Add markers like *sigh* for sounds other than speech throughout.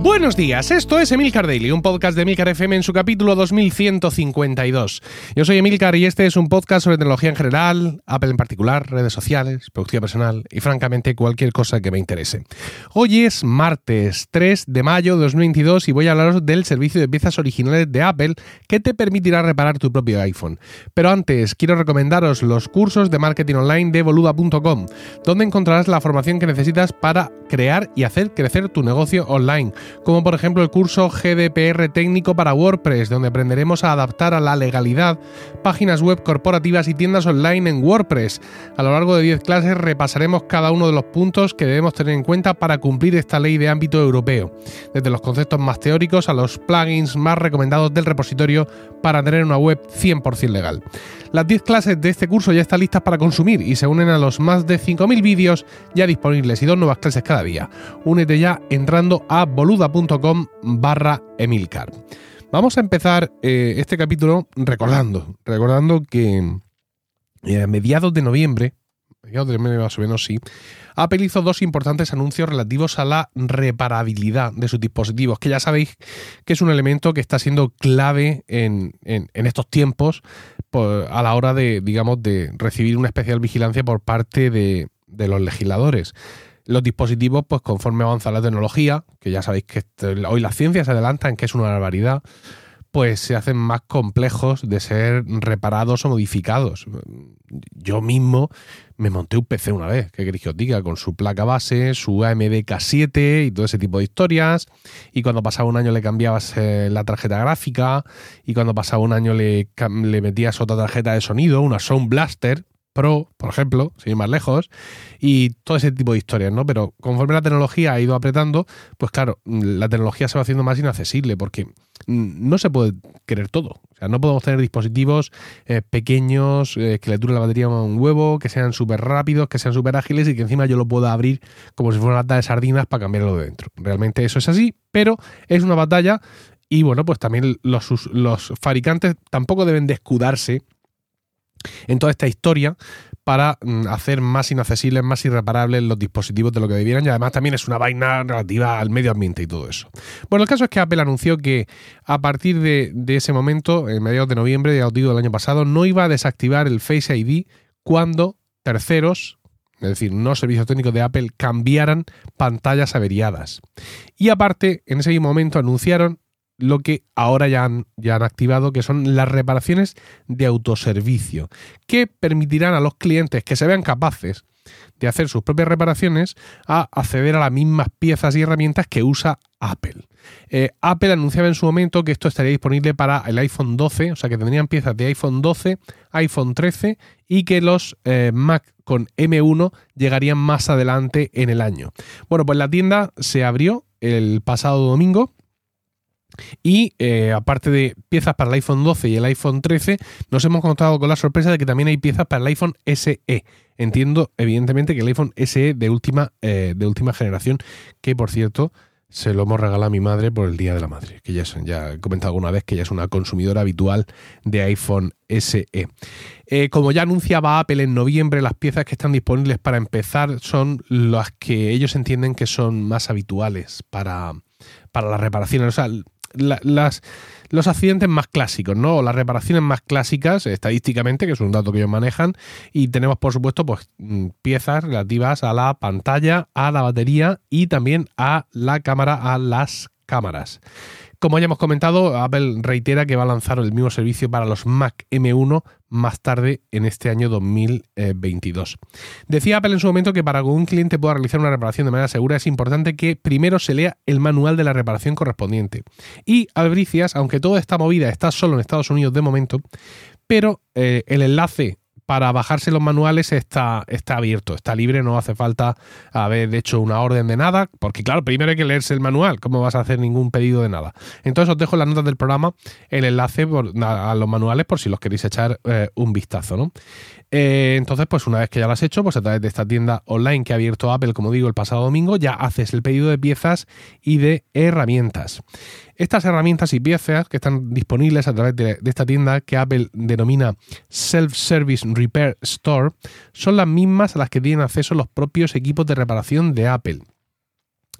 Buenos días, esto es Emilcar Daily, un podcast de Emilcar FM en su capítulo 2152. Yo soy Emilcar y este es un podcast sobre tecnología en general, Apple en particular, redes sociales, productividad personal y francamente cualquier cosa que me interese. Hoy es martes 3 de mayo de 2022 y voy a hablaros del servicio de piezas originales de Apple que te permitirá reparar tu propio iPhone. Pero antes, quiero recomendaros los cursos de marketing online de boluda.com, donde encontrarás la formación que necesitas para crear y hacer crecer tu negocio online como por ejemplo el curso GDPR técnico para WordPress, donde aprenderemos a adaptar a la legalidad páginas web corporativas y tiendas online en WordPress. A lo largo de 10 clases repasaremos cada uno de los puntos que debemos tener en cuenta para cumplir esta ley de ámbito europeo, desde los conceptos más teóricos a los plugins más recomendados del repositorio para tener una web 100% legal. Las 10 clases de este curso ya están listas para consumir y se unen a los más de 5.000 vídeos ya disponibles y dos nuevas clases cada día. Únete ya entrando a boluda.com barra emilcar. Vamos a empezar eh, este capítulo recordando, recordando que eh, a mediados de noviembre, mediados de más o menos sí, Apple hizo dos importantes anuncios relativos a la reparabilidad de sus dispositivos, que ya sabéis que es un elemento que está siendo clave en, estos tiempos a la hora de, digamos, de recibir una especial vigilancia por parte de, los legisladores. Los dispositivos, pues conforme avanza la tecnología, que ya sabéis que hoy la ciencia se adelanta en que es una barbaridad, pues se hacen más complejos de ser reparados o modificados. Yo mismo me monté un PC una vez, que queréis que os diga, con su placa base, su AMD K7 y todo ese tipo de historias. Y cuando pasaba un año le cambiabas eh, la tarjeta gráfica. Y cuando pasaba un año le metías otra tarjeta de sonido, una Sound Blaster, Pro, por ejemplo, sin ir más lejos, y todo ese tipo de historias, ¿no? Pero conforme la tecnología ha ido apretando, pues claro, la tecnología se va haciendo más inaccesible porque no se puede querer todo. O sea, no podemos tener dispositivos eh, pequeños eh, que le dure la batería un huevo, que sean súper rápidos, que sean súper ágiles y que encima yo lo pueda abrir como si fuera una lata de sardinas para cambiarlo de dentro. Realmente eso es así, pero es una batalla y bueno, pues también los, los fabricantes tampoco deben de escudarse en toda esta historia para mm, hacer más inaccesibles, más irreparables los dispositivos de lo que debieran y además también es una vaina relativa al medio ambiente y todo eso. Bueno, el caso es que Apple anunció que a partir de, ese momento, en mediados de noviembre, ya os del año pasado, no iba a desactivar el Face ID cuando terceros, es decir, no servicios técnicos de Apple, cambiaran pantallas averiadas. Y aparte, en ese mismo momento anunciaron lo que ahora ya han, ya han activado, que son las reparaciones de autoservicio, que permitirán a los clientes que se vean capaces de hacer sus propias reparaciones a acceder a las mismas piezas y herramientas que usa Apple. Eh, Apple anunciaba en su momento que esto estaría disponible para el iPhone 12, o sea que tendrían piezas de iPhone 12, iPhone 13 y que los eh, Mac con M1 llegarían más adelante en el año. Bueno, pues la tienda se abrió el pasado domingo y eh, aparte de piezas para el iPhone 12 y el iPhone 13, nos hemos encontrado con la sorpresa de que también hay piezas para el iPhone SE. Entiendo, evidentemente, que el iPhone SE de última, eh, de última generación, que por cierto, se lo hemos regalado a mi madre por el Día de la Madre, que ya, ya he comentado alguna vez que ella es una consumidora habitual de iPhone SE. Eh, como ya anunciaba Apple en noviembre, las piezas que están disponibles para empezar son las que ellos entienden que son más habituales para, para las reparaciones. O sea, las, los accidentes más clásicos, ¿no? O las reparaciones más clásicas, estadísticamente, que es un dato que ellos manejan. Y tenemos, por supuesto, pues mm, piezas relativas a la pantalla, a la batería y también a la cámara, a las cámaras. Como ya hemos comentado, Apple reitera que va a lanzar el mismo servicio para los Mac M1 más tarde en este año 2022. Decía Apple en su momento que para que un cliente pueda realizar una reparación de manera segura es importante que primero se lea el manual de la reparación correspondiente. Y Albricias, aunque toda esta movida está solo en Estados Unidos de momento, pero eh, el enlace para bajarse los manuales está, está abierto, está libre, no hace falta haber hecho una orden de nada, porque claro, primero hay que leerse el manual, ¿cómo vas a hacer ningún pedido de nada? Entonces os dejo en las notas del programa el enlace a, los manuales por si los queréis echar eh, un vistazo, ¿no? Eh, entonces, pues una vez que ya lo has hecho, pues a través de esta tienda online que ha abierto Apple, como digo, el pasado domingo, ya haces el pedido de piezas y de herramientas. Estas herramientas y piezas que están disponibles a través de, esta tienda que Apple denomina Self-Service Repair Store son las mismas a las que tienen acceso los propios equipos de reparación de Apple.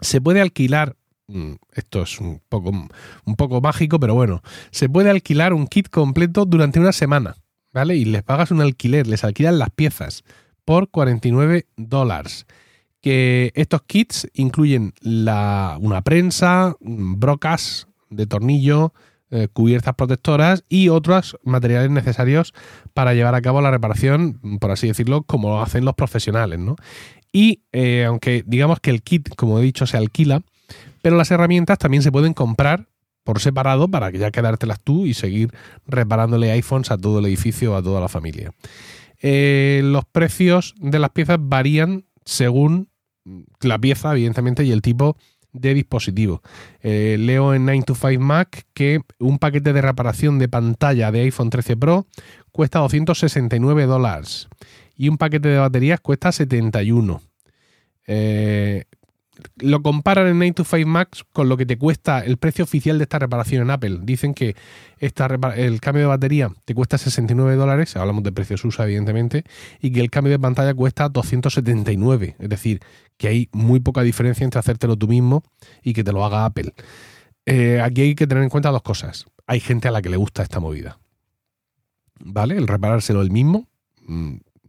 Se puede alquilar mm, esto es un poco, un poco mágico, pero bueno, se puede alquilar un kit completo durante una semana, ¿vale? Y les pagas un alquiler, les alquilan las piezas por 49 dólares. Que estos kits incluyen la, una prensa, brocas de tornillo, eh, cubiertas protectoras y otros materiales necesarios para llevar a cabo la reparación, por así decirlo, como lo hacen los profesionales, ¿no? Y eh, aunque digamos que el kit, como he dicho, se alquila, pero las herramientas también se pueden comprar por separado para que ya quedártelas tú y seguir reparándole iPhones a todo el edificio a toda la familia. Eh, los precios de las piezas varían según la pieza, evidentemente, y el tipo de dispositivo. Eh, leo en 9 to 5 Mac que un paquete de reparación de pantalla de iPhone 13 Pro cuesta 269 dólares y un paquete de baterías cuesta 71. Eh, lo comparan en 9 to 5 Max con lo que te cuesta el precio oficial de esta reparación en Apple. Dicen que esta el cambio de batería te cuesta 69 dólares, hablamos de precios USA evidentemente, y que el cambio de pantalla cuesta 279. Es decir, que hay muy poca diferencia entre hacértelo tú mismo y que te lo haga Apple. Eh, aquí hay que tener en cuenta dos cosas. Hay gente a la que le gusta esta movida. ¿Vale? El reparárselo el mismo.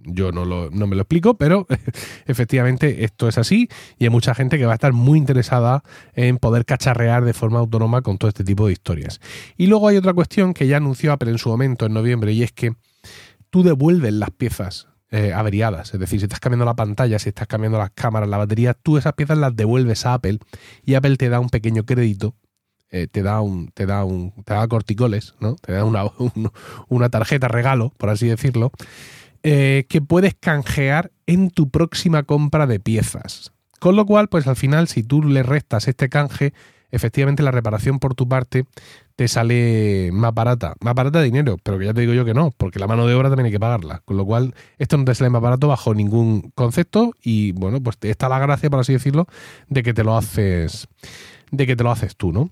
Yo no, no, me lo explico, pero *laughs* efectivamente esto es así y hay mucha gente que va a estar muy interesada en poder cacharrear de forma autónoma con todo este tipo de historias. Y luego hay otra cuestión que ya anunció Apple en su momento, en noviembre, y es que tú devuelves las piezas eh, averiadas. Es decir, si estás cambiando la pantalla, si estás cambiando las cámaras, la batería, tú esas piezas las devuelves a Apple y Apple te da un pequeño crédito eh, te da un, te da un, te da corticoles, ¿no? Te da una, *laughs* una tarjeta regalo, por así decirlo, eh, que puedes canjear en tu próxima compra de piezas. Con lo cual, pues al final, si tú le restas este canje, efectivamente la reparación por tu parte te sale más barata. Más barata de dinero, pero que ya te digo yo que no, porque la mano de obra también hay que pagarla. Con lo cual, esto no te sale más barato bajo ningún concepto y bueno, pues está la gracia, por así decirlo, de que te lo haces, de que te lo haces tú, ¿no?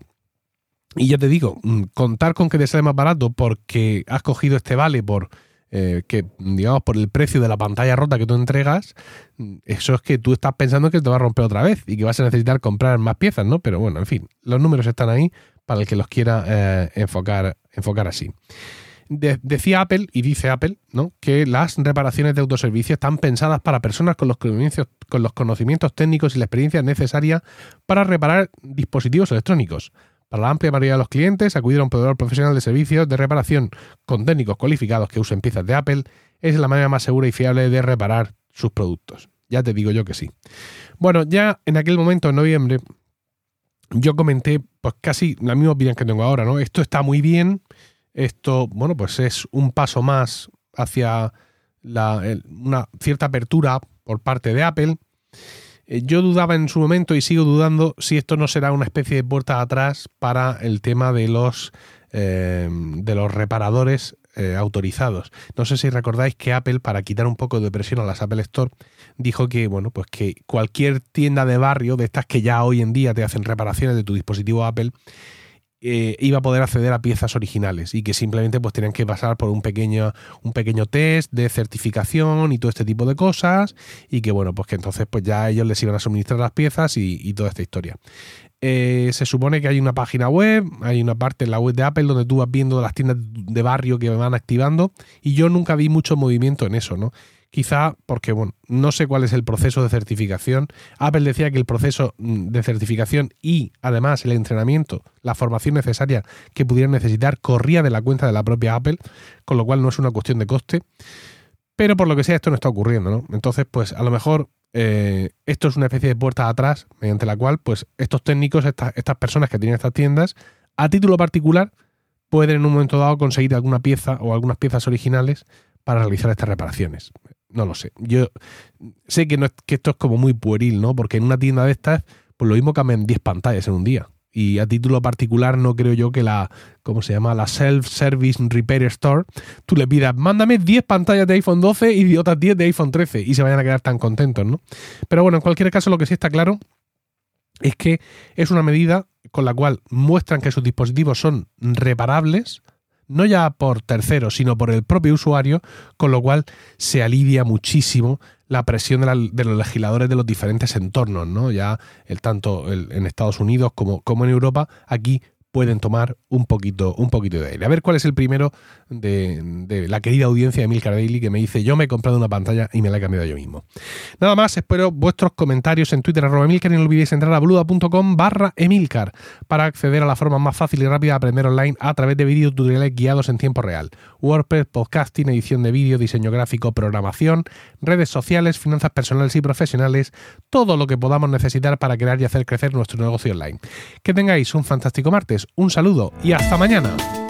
Y ya te digo, mm, contar con que te sale más barato porque has cogido este vale por eh, que, digamos, por el precio de la pantalla rota que tú entregas, eso es que tú estás pensando que te va a romper otra vez y que vas a necesitar comprar más piezas, ¿no? Pero bueno, en fin, los números están ahí para el que los quiera eh, enfocar, enfocar así. decía Apple, y dice Apple, ¿no? que las reparaciones de autoservicio están pensadas para personas con los, con los conocimientos técnicos y la experiencia necesaria para reparar dispositivos electrónicos para la amplia mayoría de los clientes, acudir a un proveedor profesional de servicios de reparación con técnicos cualificados que usen piezas de Apple es la manera más segura y fiable de reparar sus productos. Ya te digo yo que sí. Bueno, ya en aquel momento, en noviembre, yo comenté pues casi la misma opinión que tengo ahora, ¿no? Esto está muy bien, esto, bueno, pues es un paso más hacia una cierta apertura por parte de Apple. Eh, yo dudaba en su momento y sigo dudando si esto no será una especie de puerta atrás para el tema de los, eh, de los reparadores eh, autorizados. No sé si recordáis que Apple, para quitar un poco de presión a las Apple Store, dijo que, bueno, pues que cualquier tienda de barrio, de estas que ya hoy en día te hacen reparaciones de tu dispositivo Apple, eh, iba a poder acceder a piezas originales y que simplemente pues tenían que pasar por un pequeño, un pequeño test de certificación y todo este tipo de cosas y que bueno, pues que entonces pues ya ellos les iban a suministrar las piezas y, toda esta historia. Eh, se supone que hay una página web, hay una parte en la web de Apple donde tú vas viendo las tiendas de barrio que van activando y yo nunca vi mucho movimiento en eso, ¿no? Quizá porque, bueno, no sé cuál es el proceso de certificación. Apple decía que el proceso mm, de certificación y además el entrenamiento, la formación necesaria que pudieran necesitar, corría de la cuenta de la propia Apple, con lo cual no es una cuestión de coste. Pero por lo que sea, esto no está ocurriendo, ¿no? Entonces, pues a lo mejor eh, esto es una especie de puerta atrás, mediante la cual, pues estos técnicos, estas, personas que tienen estas tiendas, a título particular, pueden en un momento dado conseguir alguna pieza o algunas piezas originales para realizar estas reparaciones no lo sé. Yo sé que, no es, que esto es como muy pueril, ¿no? Porque en una tienda de estas, pues lo mismo cambian 10 pantallas en un día. Y a título particular no creo yo que la, ¿cómo se llama? La Self-Service Repair Store, tú le pidas, mándame 10 pantallas de iPhone 12 y otras 10 de iPhone 13 y se vayan a quedar tan contentos, ¿no? Pero bueno, en cualquier caso lo que sí está claro es que es una medida con la cual muestran que sus dispositivos son reparables, no ya por terceros, sino por el propio usuario, con lo cual se alivia muchísimo la presión de, los legisladores de los diferentes entornos, ¿no? Ya el tanto en Estados Unidos como, como en Europa, aquí pueden tomar un poquito, un poquito de aire. A ver cuál es el primero de, la querida audiencia de Emilcar Daily que me dice yo me he comprado una pantalla y me la he cambiado yo mismo. Nada más, espero vuestros comentarios en Twitter arroba Emilcar y no olvidéis entrar a bluda.com barra Emilcar para acceder a la forma más fácil y rápida de aprender online a través de vídeos tutoriales guiados en tiempo real. WordPress, podcasting, edición de vídeo, diseño gráfico, programación, redes sociales, finanzas personales y profesionales, todo lo que podamos necesitar para crear y hacer crecer nuestro negocio online. Que tengáis un fantástico martes un saludo y hasta mañana.